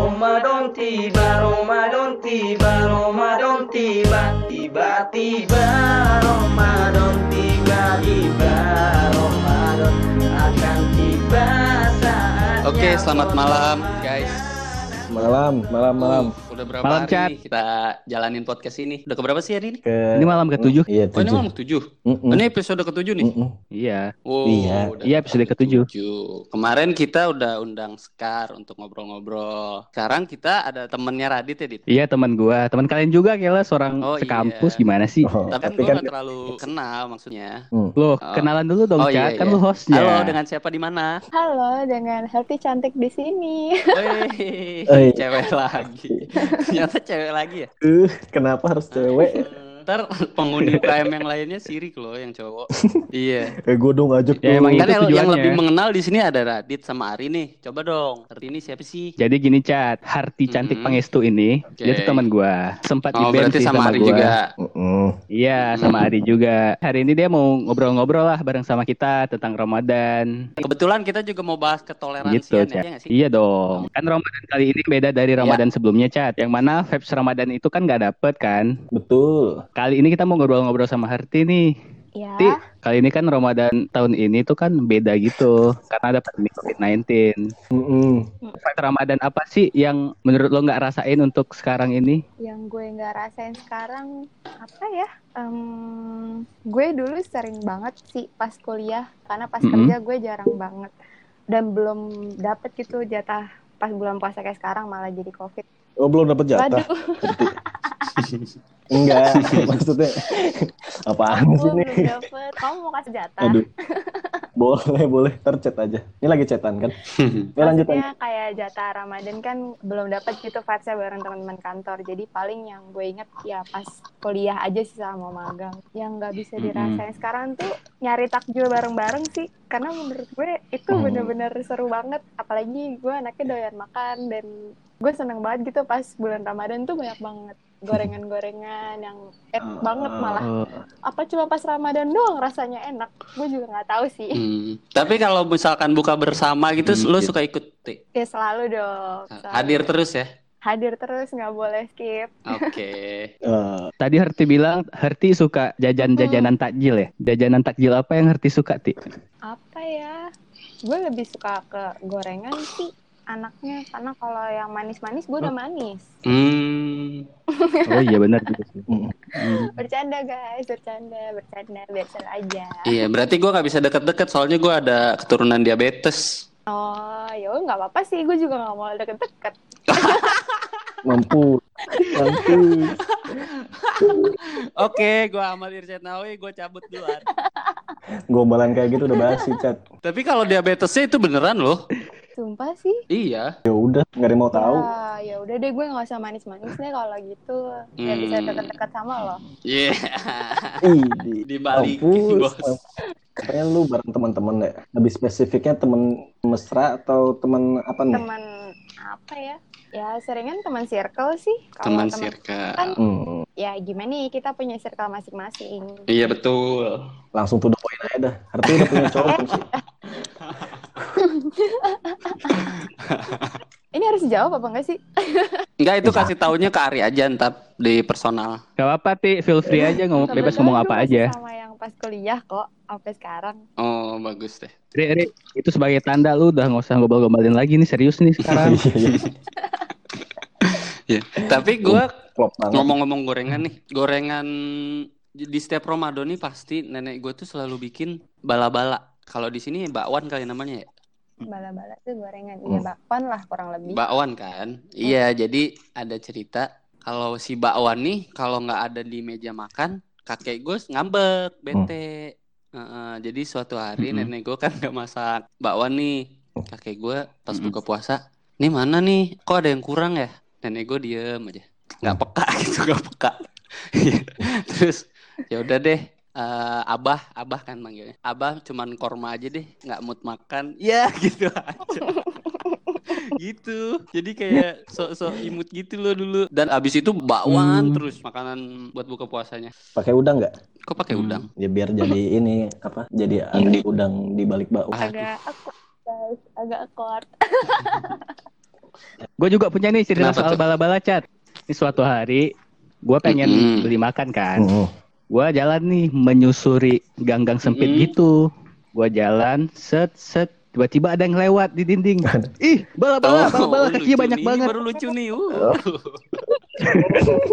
Ramadan tiba, Ramadan tiba, Ramadan tiba, tiba-tiba Ramadan tiba, tiba Ramadan akan tiba saatnya. Oke, selamat malam guys. Malam, malam, malam. Uh, udah berapa Malam, hari Chat. nih kita jalanin podcast ini? Udah keberapa sih hari ini? Ke... Ini malam ketujuh. Iya, Oh, ini tujuh. malam ketujuh. Mm-mm. Oh, ini episode ketujuh nih. Mm-mm. Iya. Wow, Iya. Iya, episode ketujuh. Kemarin kita udah undang Scar untuk ngobrol-ngobrol. Sekarang kita ada temennya Radit ya, Dit? Iya teman gua, teman kalian juga kayaknya seorang Oh, sekampus iya. gimana sih? Oh, Tapi kan tapi kan gak terlalu kenal maksudnya. Hmm. Loh, Oh. kenalan dulu dong, Oh, iya, Cat. Kan iya. lu hostnya. Halo, dengan siapa di mana? Halo, dengan Healthy cantik di sini. Hei, Hei. cewek lagi. Ternyata cewek lagi ya? Uh, kenapa harus cewek? Ntar penghuni UKM yang lainnya sirik loh yang cowok. iya. Eh, gue dong ajak Ya, tuh. emang Kan Itu yang, lebih mengenal di sini ada Radit sama Ari nih. Coba dong. Arti ini siapa sih? Jadi gini, Cat. Harti cantik Mm-mm. Pangestu ini, Oke. dia tuh teman gua. Sempat di Oh, sih sama sama, Ari gua. juga. Iya, sama Ari juga. Hari ini dia mau ngobrol-ngobrol lah bareng sama kita tentang Ramadan. Kebetulan kita juga mau bahas Gitu, ketoleransian ya, Cat. iya sih? Iya dong. Kan Ramadan kali ini beda dari Ramadan sebelumnya, Cat. Yang mana vibes Ramadan itu kan nggak dapet kan. Betul. Kali ini kita mau ngobrol-ngobrol sama Harti nih. Ya, Ti, kali ini kan Ramadan tahun ini tuh kan beda gitu karena ada pandemi COVID-19. Mm-mm. Vibe Ramadan apa sih yang menurut lo nggak rasain untuk sekarang ini? yang gue nggak rasain sekarang apa ya? Em, gue dulu sering banget sih pas kuliah, karena pas Mm-mm. kerja gue jarang banget dan belum dapet gitu jatah pas bulan puasa kayak sekarang malah jadi covid. Oh, belum dapat jatah. Waduh, Enggak, maksudnya apaan sih ini? dapet. Kamu mau kasih jatah? Aduh. Boleh, boleh. Tercet aja. Ini lagi cetan kan? Ya lanjut aja. Kayak jatah Ramadan kan belum dapat gitu vibes-nya bareng teman-teman kantor. Jadi paling yang gue inget ya pas kuliah aja sih sama magang. Yang nggak bisa dirasain sekarang tuh nyari takjil bareng-bareng sih. Karena menurut gue itu Hmm. bener-bener seru banget. Apalagi gue anaknya doyan makan dan gue seneng banget gitu pas bulan Ramadan tuh banyak banget gorengan-gorengan yang enak banget malah. Oh, Apa cuma pas Ramadan doang rasanya enak? Gue juga nggak tahu sih. Hmm. Tapi kalau misalkan buka bersama gitu, Hmm, lo gitu. suka ikut? Ti? Ya selalu dong. selalu. Hadir terus ya? Hadir terus nggak boleh skip. Oke. Eh, tadi Harti bilang Harti suka jajan-jajanan takjil ya. Jajanan takjil apa yang Harti suka, Ti? apa ya gue lebih suka ke gorengan sih anaknya karena kalau yang manis-manis gue udah manis Hmm. Oh iya benar juga sih. Bercanda guys bercanda bercanda biasa aja Iya, berarti gua nggak bisa deket-deket soalnya gua ada keturunan diabetes. oh ya nggak apa-apa sih gue juga nggak mau deket-deket mampu. Mampu. Oke, gua Ahmad Irsyad Nawawi, gua cabut duluan. Gombalan kayak gitu udah basi, Cat. Tapi kalau diabetesnya itu beneran loh. Sumpah sih Iya. Ya udah, nggak ada yang mau tahu. ya ya udah deh gue nggak usah manis-manis deh kalau gitu ya bisa Hmm. deket-deket sama lo Iya. Ih, di Dibalikin, bos. Katanya lu bareng teman-teman ya. Lebih spesifiknya temen mesra atau temen apa nih? teman apa ya ya seringan teman circle sih Teman teman circle. kan Hmm, ya gimana nih kita punya circle masing-masing Iya betul. langsung tuh poin aja dah. Artinya udah punya cowok sih? ini harus dijawab apa enggak sih Enggak itu kasih taunya ke Ari aja ntar di personal. Gak apa-apa, Ti. Feel free aja ngomong bebas ngomong gue apa aja. sama yang pas kuliah kok sampai sekarang Oh, bagus deh. Ri, Ri, itu sebagai tanda lu udah nggak usah gombal-gombalin lagi nih serius nih sekarang. Iya. Tapi gua Klop banget. ngomong-ngomong gorengan nih, gorengan di setiap Ramadan nih pasti nenek gue tuh selalu bikin bala-bala. Kalau di sini bakwan kali namanya ya. Bala-bala tuh gorengan Hmm. iya bakwan lah kurang lebih Bakwan kan? Iya, jadi ada cerita kalau si bakwan nih kalau nggak ada di meja makan, kakek gue ngambek, bete. Heeh, jadi suatu hari Mm-mm. nenek gue kan nggak masak bakwan nih. Kakek gue pas Mm-mm. buka puasa, nih mana nih? Kok ada yang kurang ya? Nenek gue diem aja, nggak peka gitu, nggak peka. Terus ya udah deh. Eh, abah, abah kan manggilnya. Abah cuman korma aja deh, nggak mood makan. Ya gitu aja gitu jadi kayak sok-sok imut gitu loh dulu dan abis itu bakwan Hmm. terus makanan buat buka puasanya Pakai udang nggak? kok pakai Hmm. udang Ya biar jadi ini apa? Jadi ada udang di balik bakwan. Agak aku guys agak awkward Gue juga punya nih cerita Kenapa soal bala-bala cat. Ini suatu hari gue pengen Mm-mm. beli makan kan. Mm. Gue jalan nih menyusuri gang-gang sempit Mm-mm. gitu. Gue jalan set set tiba-tiba ada yang lewat di dinding. Ih, bala-bala, bala-bala Oh, kakinya lucu banyak nih, banget. Baru lucu nih. Uh, Oh.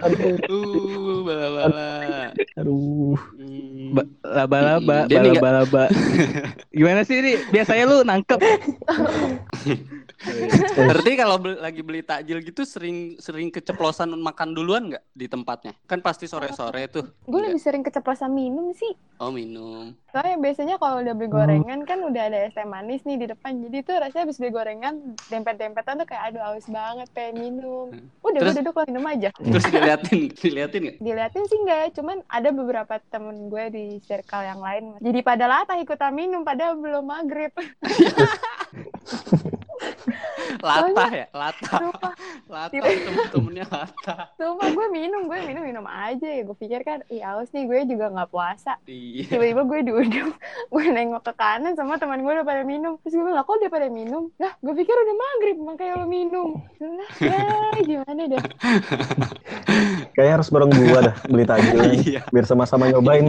Aduh, uh bala-bala. aduh. Hmm. Ba- Laba-laba, Mm, dia nih nggak- bala-bala. Gimana sih ini? Biasanya lu nangkep. Berarti kalau beli- lagi beli takjil gitu sering sering keceplosan makan duluan nggak di tempatnya? Kan pasti sore-sore tuh. Gue Nggak? lebih sering keceplosan minum sih. Oh minum. Soalnya biasanya kalau udah beli gorengan kan udah ada es teh manis nih di depan. Jadi tuh rasanya habis beli gorengan dempet-dempetan tuh kayak aduh haus banget pengen minum. Udah Terus- gue duduk lah minum aja. Terus diliatin, diliatin nggak? Diliatin sih enggak ya, cuman ada beberapa temen gue di circle yang lain. Jadi pada latah ikutan minum padahal belum maghrib. Latah ya, latah, Sumpah, latah temen-temennya latah. sumpah gue minum, gue minum minum aja ya. Gue pikir kan, ih haus nih gue juga nggak puasa. Iya. Tiba-tiba gue duduk, gue nengok ke kanan sama teman gue udah pada minum. Terus gue bilang, "Lah, kok udah pada minum? Lah, gue pikir udah maghrib, makanya lo minum. Lah, ya gimana dah. Kayaknya harus bareng gua dah beli takjil Iya. biar sama-sama nyobain.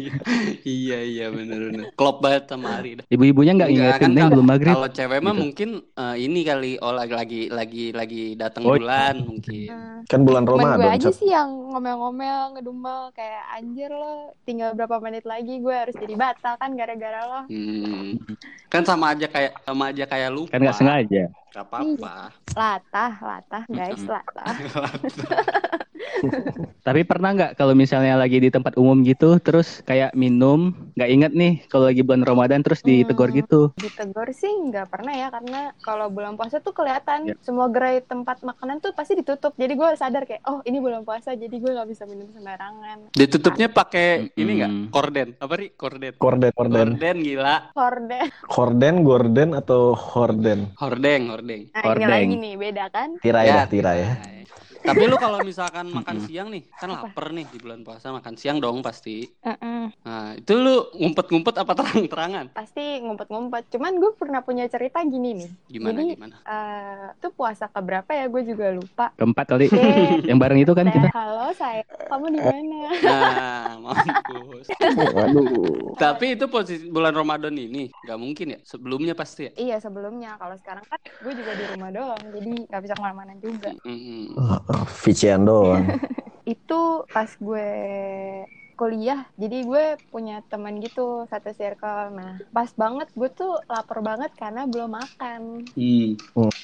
iya iya bener-bener. Klop banget sama Ari. dah. Ibu-ibunya nggak Enggak, ingetin kan belum maghrib. Kalau cewek mah Gitu. mungkin eh, ini kali oh lagi lagi lagi lagi datang Oh, bulan mungkin. Nah, Kan bulan Temen gue Ramadan, aja sih yang ngomel-ngomel, ngedumel kayak anjir lo, tinggal berapa menit lagi gue harus jadi batal kan gara-gara lo. Hmm. Kan sama aja kayak sama aja kayak lupa. Kan nggak sengaja. Gak apa-apa. Latah, latah, guys, Mm-mm. latah. Tapi pernah nggak kalau misalnya lagi di tempat umum gitu, terus kayak minum, nggak inget nih kalau lagi bulan Ramadan terus ditegur Hmm. gitu. Ditegur sih nggak pernah ya karena kalau bulan puasa tuh kelihatan Ya. semua gerai tempat makanan tuh pasti ditutup. Jadi gue sadar kayak oh ini bulan puasa jadi gue nggak bisa minum sembarangan. Ditutupnya pakai ini enggak? Mm-mm. Korden. Apa ri? Korden. Korden, korden. Korden gila. Horden. Korden, gorden atau horden? Hordeng, hordeng. Nah ini Hordeng. lagi nih beda kan? Tirai dah, tirai ya. tirai. Tapi lu kalau misalkan makan siang nih, kan lapar nih di bulan puasa makan siang dong pasti. Mm-mm. Nah, itu lu ngumpet-ngumpet apa terang-terangan? Pasti ngumpet-ngumpet. Cuman gue pernah punya cerita gini nih. Gimana Jadi, gimana? eh tuh puasa keberapa ya gue juga lupa. Keempat kali. Eh, Yang bareng itu kan kita. halo saya, kamu di mana? Nah, mampus. Waduh. Tapi itu posisi bulan Ramadan ini nggak mungkin ya? Sebelumnya pasti ya. Iya sebelumnya. Kalau sekarang kan gue juga di rumah doang, jadi nggak bisa ke mana-mana juga. Mm-mm. Vician. Itu pas gue kuliah, jadi gue punya teman gitu satu circle. Nah, pas banget gue tuh lapar banget karena belum makan. Hmm.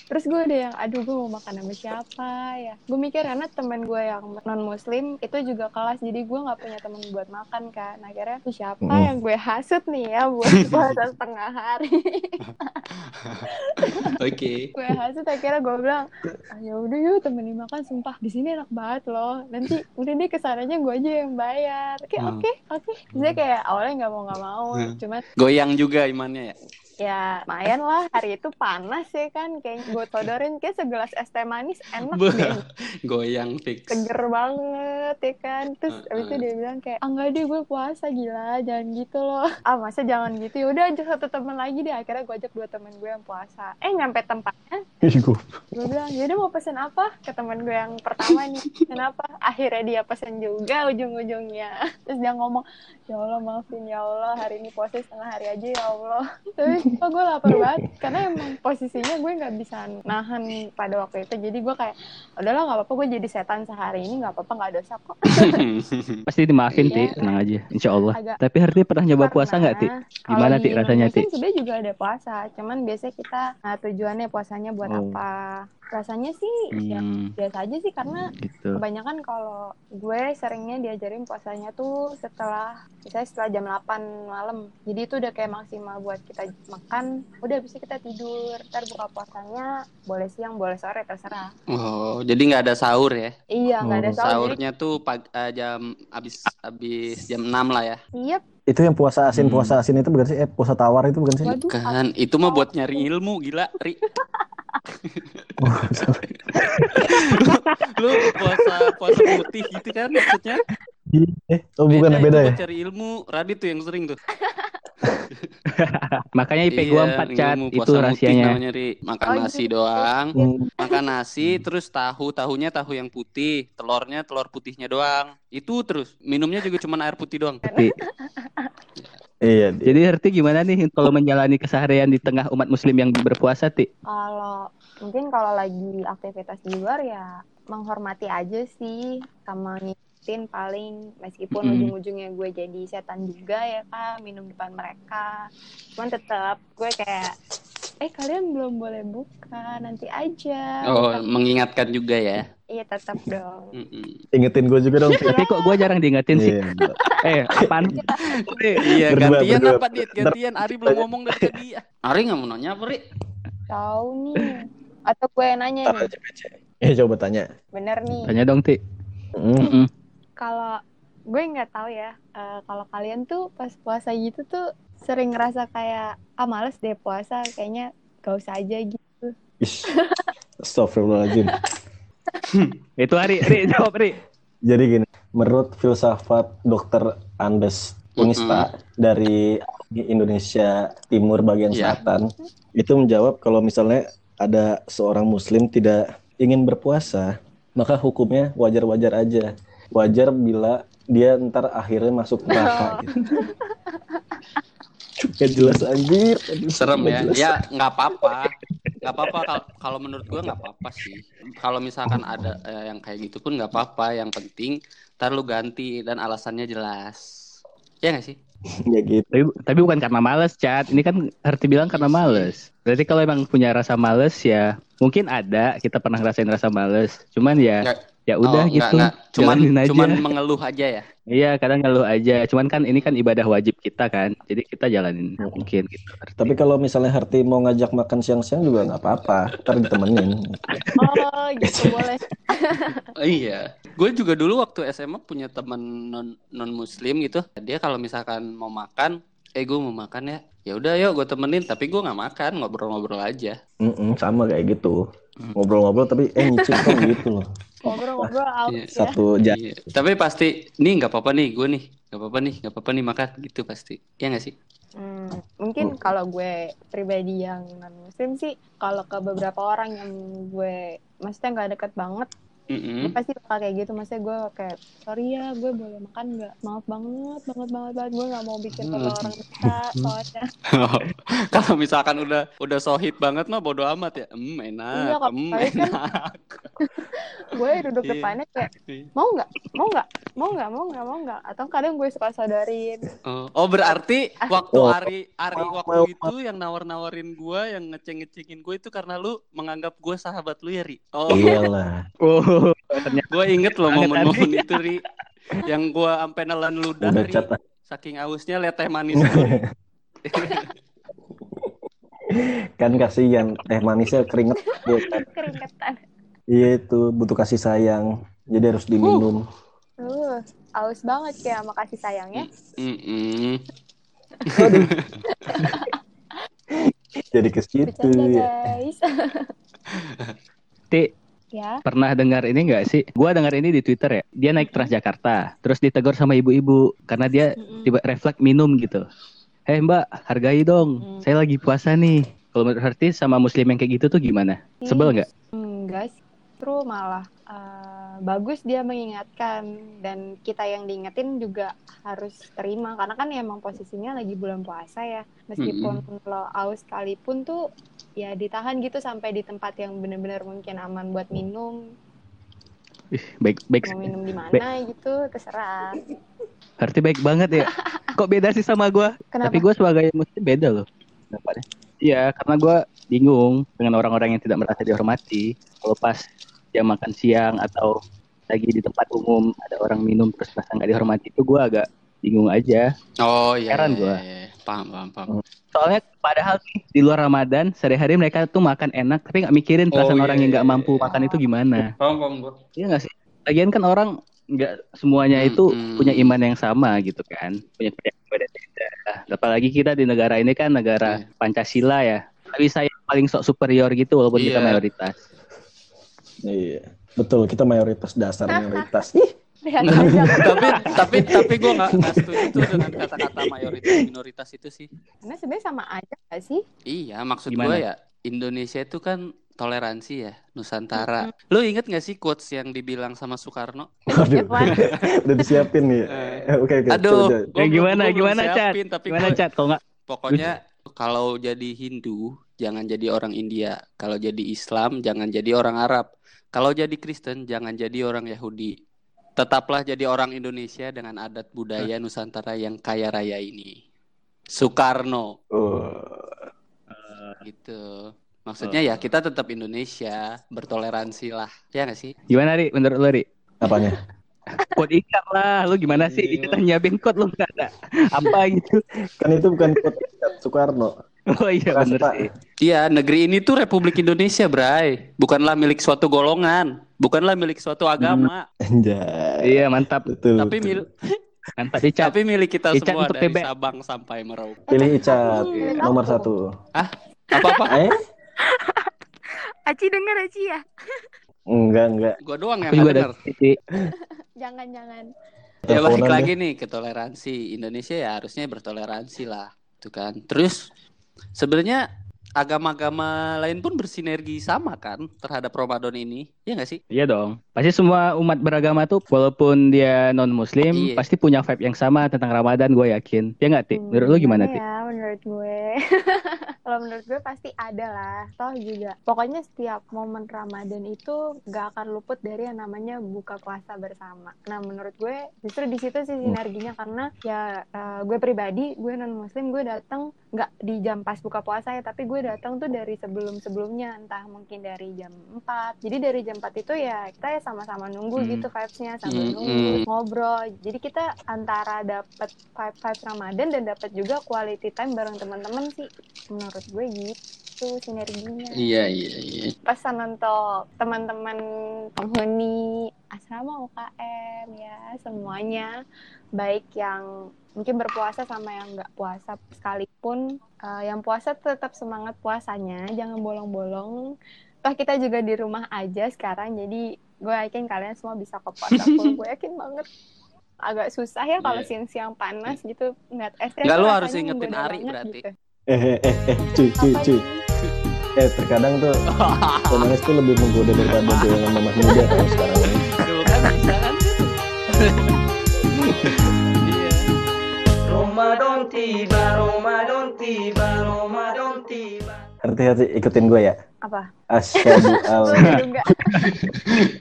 Terus gue ada yang, aduh gue mau makan sama siapa ya? Gue mikir karena temen gue yang non muslim itu juga kelas, jadi gue nggak punya temen buat makan kan. Akhirnya tuh siapa Hmm. yang gue hasut nih ya buat puasa setengah hari? Oke. gue hasut akhirnya gue bilang, ah, ya udah yuk temenin makan sumpah di sini enak banget loh. Nanti udah deh ke sananya gue aja yang bayar. Oke Hmm. oke oke. Saya kayak awalnya nggak mau nggak mau, Hmm. cuman Goyang juga imannya ya. ya lumayan lah. Hari itu panas ya kan kayak gue todorin kayak segelas es teh manis enak deh. Goyang fix. seger banget ya kan. Terus Heeh. abis itu dia bilang kayak ah enggak deh gue puasa gila jangan gitu loh. Ah masa jangan gitu? Ya udah ajak satu teman lagi deh. Akhirnya gue ajak dua teman gue yang puasa. Eh nyampe tempatnya. Ih, gue bilang yaudah mau pesen apa? Ke teman gue yang pertama nih. Kenapa? Akhirnya dia pesen juga ujung-ujungnya terus dia ngomong ya Allah maafin ya Allah hari ini puasa setengah hari aja ya Allah tapi kok gue lapar banget karena emang posisinya gue nggak bisa nahan pada waktu itu jadi gue kayak udahlah nggak apa-apa gue jadi setan sehari ini nggak apa-apa nggak dosa kok Pasti dimaafin, Iya. Ti. Tenang aja. Insya Allah. Agak- Tapi Harti pernah nyoba puasa nggak, Ti? Gimana, Ti, rasanya, Ti? sebenarnya juga ada puasa cuman biasanya kita nah, tujuannya puasanya buat Oh. apa rasanya sih ya Hmm, biasa aja sih karena gitu. kebanyakan kalau gue seringnya diajarin puasanya tuh setelah misalnya setelah jam 8 malam jadi itu udah kayak maksimal buat kita makan udah bisa kita tidur ntar buka puasanya boleh siang boleh sore terserah Oh, jadi nggak ada sahur ya? iya nggak ada Oh, sahur jadi Sahurnya tuh pag eh, jam abis abis jam 6 lah ya. iya Itu yang puasa asin, Hmm. puasa asin itu bukan sih? Eh, puasa tawar itu bukan sih? waduh Kan itu mah buat nyari ilmu gila, Ri. Oh, salah. Lu puasa puasa putih gitu kan maksudnya? Eh, oh bukan beda ya? Cari ilmu. Radit tuh yang sering tuh. Makanya IP gua 4 cat itu rahasianya. namanya, Ri. Makan Oh, nasi doang. Hmm, Makan nasi, terus tahu, tahunya tahu yang putih, telurnya telur putihnya doang. Itu terus. Minumnya juga cuma air putih doang. Iya, Di. Jadi Herti gimana nih kalau menjalani keseharian di tengah umat muslim yang berpuasa, Ti? Kalau mungkin kalau lagi aktivitas di luar ya menghormati aja sih sama ngikutin paling meskipun Mm. ujung-ujungnya gue jadi setan juga ya kan minum depan mereka. Cuman tetap gue kayak eh kalian belum boleh buka nanti aja. Oh, Tetap- mengingatkan juga ya. iya tetap dong. Mm-mm. Ingetin gue juga dong. Tapi kok gua jarang diingetin sih. Iya. Eh, apaan? Iya, gantian berdua. apa, Dit? Gantian. Ari belum ngomong dari tadi. Ari nggak mau nanya apa, Ri? Tahu nih. Atau gue yang nanya nih. Eh, coba tanya. Bener nih. Tanya dong, Ti. Hmm, Mm-mm. Kalau gue nggak tahu ya eh, kalau kalian tuh pas puasa gitu tuh sering ngerasa kayak ah males deh puasa kayaknya gak usah aja gitu ish. Astagfirullahaladzim. Itu Ari, Ri, jawab Ri. Jadi gini, menurut filsafat Dr. Andes Unista dari Indonesia Timur bagian Iya. selatan, itu menjawab kalau misalnya ada seorang muslim tidak ingin berpuasa, maka hukumnya wajar-wajar aja. Wajar bila dia ntar akhirnya masuk neraka gitu. Gak jelas anjir. Aduh, Serem ya. jelas. Ya, nggak apa-apa. Nggak apa-apa Kal- kalau menurut gua nggak apa-apa sih. Kalau misalkan ada eh, yang kayak gitu pun nggak apa-apa. Yang penting ntar lu ganti dan alasannya jelas. Ya nggak sih? Ya gitu. Tapi, tapi bukan karena males, Chat. Ini kan Herti bilang karena males. Berarti kalau emang punya rasa males ya mungkin ada kita pernah ngerasain rasa males. Cuman ya Nggak. Ya udah Oh, gitu. nggak. Cuman Jalanin aja. cuman mengeluh aja ya. Iya, kadang ngeluh aja. Cuman kan ini kan ibadah wajib kita kan. Jadi kita jalanin mungkin gitu. Herti. Tapi kalau misalnya Harti mau ngajak makan siang-siang juga nggak apa-apa, ntar ditemenin. oh gitu boleh Oh, iya. Gue juga dulu waktu SMA punya teman non non muslim gitu. Dia kalau misalkan mau makan, eh gue mau makan ya. Ya udah yuk gue temenin, tapi gue nggak makan, ngobrol-ngobrol aja. Mm-mm, sama kayak gitu. Hmm. Ngobrol-ngobrol tapi eh nyicip kan gitu loh. Ngobrol-ngobrol out Iya, ya Satu jam. Iya. Tapi pasti, nih nggak apa-apa nih, gue nih, nggak apa-apa nih, nggak apa-apa nih makan gitu pasti. Iya nggak sih? Hmm, mungkin kalau gue pribadi yang non muslim sih kalau ke beberapa orang yang gue maksudnya nggak deket banget Gue pasti bakal kayak gitu maksudnya gue kayak sorry ya gue boleh makan nggak maaf banget banget banget banget gue nggak mau bikin Hmm. sama orang kita soalnya Kalau misalkan udah udah sohib banget mah bodo amat ya. Hmm, Iya, enak. Hmm, paling kan- enak. gue duduk Iya. depannya kayak mau nggak mau nggak mau nggak mau nggak mau nggak atau kadang gue suka sodorin Oh, oh, berarti waktu Oh. Ari Ari Oh, waktu oh, itu yang nawar-nawarin gua, yang ngeceng-ngecengin gue itu karena lu menganggap gue sahabat lu ya, Ri. Oh, Iyalah. Oh, gue inget loh momen-momen itu, Ri. Yang gua sampai nelan ludah, Udah Ri. cat. Saking ausnya liat teh manis. kan kasihan teh manisnya keringet Iya keringetan itu butuh kasih sayang. Jadi harus diminum. uh aus banget kayak sama kasih sayangnya. Jadi ke situ ya. guys Ti, ya pernah dengar ini nggak sih? Gua dengar ini di Twitter ya. Dia naik Transjakarta, terus ditegur sama ibu-ibu karena dia Mm-mm. tiba refleks minum gitu. Hei Mbak, hargai dong. Hmm. Saya lagi puasa nih. Kalau menurut Herti sama muslim yang kayak gitu tuh gimana? Sebel nggak? enggak sih Justru malah eh, bagus dia mengingatkan dan kita yang diingetin juga harus terima karena kan emang posisinya lagi bulan puasa ya meskipun lo aus sekalipun tuh ya ditahan gitu sampai di tempat yang benar-benar mungkin aman buat minum Ih, baik baik. mau minum di mana gitu terserah Herti baik banget ya. Kok beda sih sama gua? kenapa Tapi gue sebagai muslim beda loh. pendapatnya. Iya, karena gue bingung dengan orang-orang yang tidak merasa dihormati. Kalau pas jam makan siang atau lagi di tempat umum ada orang minum terus merasa nggak dihormati itu gue agak bingung aja. Oh iya. Heran iya, gua. iya, iya. Paham, paham, paham. Soalnya padahal nih, di luar Ramadan sehari-hari mereka tuh makan enak tapi nggak mikirin perasaan Oh, orang iya, yang nggak iya, mampu iya. makan itu gimana. Paham, paham gua. Iya nggak sih? Lagian kan orang nggak semuanya itu Mm-mm. punya iman yang sama gitu kan, punya keyakinan beda-beda. Apalagi kita di negara ini kan negara Iya. Pancasila ya. Tapi saya paling sok superior gitu walaupun kita Iya. mayoritas. Iya. Betul, kita mayoritas dasar mayoritas. Ih, lihat aja tapi tapi tapi gue nggak setuju tuh dengan kata-kata mayoritas minoritas itu sih. karena sebenarnya sama aja gak sih Iya, maksud gue ya Indonesia itu kan toleransi ya, Nusantara. Lu inget gak sih quotes yang dibilang sama Soekarno? Apaan? udah disiapin nih. Eh. Oke oke. Aduh. Ya, gimana, gimana, Tapi Gimana gua- cat? Kalau nggak pokoknya kalau jadi Hindu jangan jadi orang India, kalau jadi Islam jangan jadi orang Arab, kalau jadi Kristen jangan jadi orang Yahudi. Tetaplah jadi orang Indonesia dengan adat budaya Nusantara yang kaya raya ini. Soekarno Oh. gitu. Maksudnya ya kita tetap Indonesia, bertoleransi lah. Ya nggak sih? gimana ri? Menurut lo ri? Apanya? Code ikat lah. Lu gimana sih? Iya. Kita nyiapin code lu nggak ada. Apa gitu? Kan itu bukan quote Soekarno. Oh iya bener sih. Iya, negeri ini tuh Republik Indonesia, Bray. Bukanlah milik suatu golongan, bukanlah milik suatu agama, Anjay. Iya mantap. Betul. tapi betul. mil Mantap dicat. tapi milik kita Icat semua dari TB. Sabang sampai Merauke. Pilih Icat nomor satu. Apa-apa? Eh? Aci denger Aci ya Enggak enggak. Gua doang yang Aku denger. jangan jangan Ya balik Teleponan lagi nih ke toleransi. Indonesia ya harusnya bertoleransi lah, tuh kan. Terus sebenarnya agama-agama lain pun bersinergi sama kan terhadap Ramadan ini, ya nggak sih? Iya dong. Pasti semua umat beragama tuh walaupun dia non muslim Iya. pasti punya vibe yang sama tentang Ramadan gue yakin. Ya nggak Ti? Menurut lu gimana Ti? ya menurut gue kalau menurut gue pasti ada lah toh juga pokoknya setiap momen Ramadan itu gak akan luput dari yang namanya buka puasa bersama nah menurut gue justru di situ sih sinerginya karena ya eh, gue pribadi gue non muslim gue datang nggak di jam pas buka puasa ya tapi gue datang tuh dari sebelum sebelumnya entah mungkin dari jam 4 jadi dari jam 4 itu ya kita ya sama-sama nunggu Hmm. gitu vibes-nya sambil Hmm, nunggu hmm. ngobrol jadi kita antara dapat vibe vibe Ramadan dan dapat juga quality time bareng teman-teman sih menurut gue gitu sinerginya Iya iya iya. pesan untuk teman-teman penghuni asrama UKM ya semuanya baik yang mungkin berpuasa sama yang nggak puasa sekalipun eh, yang puasa tetap semangat puasanya jangan bolong-bolong toh kita juga di rumah aja sekarang jadi gue yakin kalian semua bisa ke puasa full gue yakin banget agak susah ya kalau Iya. siang-siang panas gitu ngeliat es teh lu harus ingetin menggoda Ari banget berarti. gitu. Eh eh eh eh cuy cuy cuy. Eh terkadang tuh komunis tuh lebih menggoda daripada goyangan mamah muda kalau sekarang ini. Dulu kan bisa kan? Iya. Ramadan tiba, Ramadan tiba, Ramadan tiba. Hati-hati ikutin gue ya. apa Asyhadu juga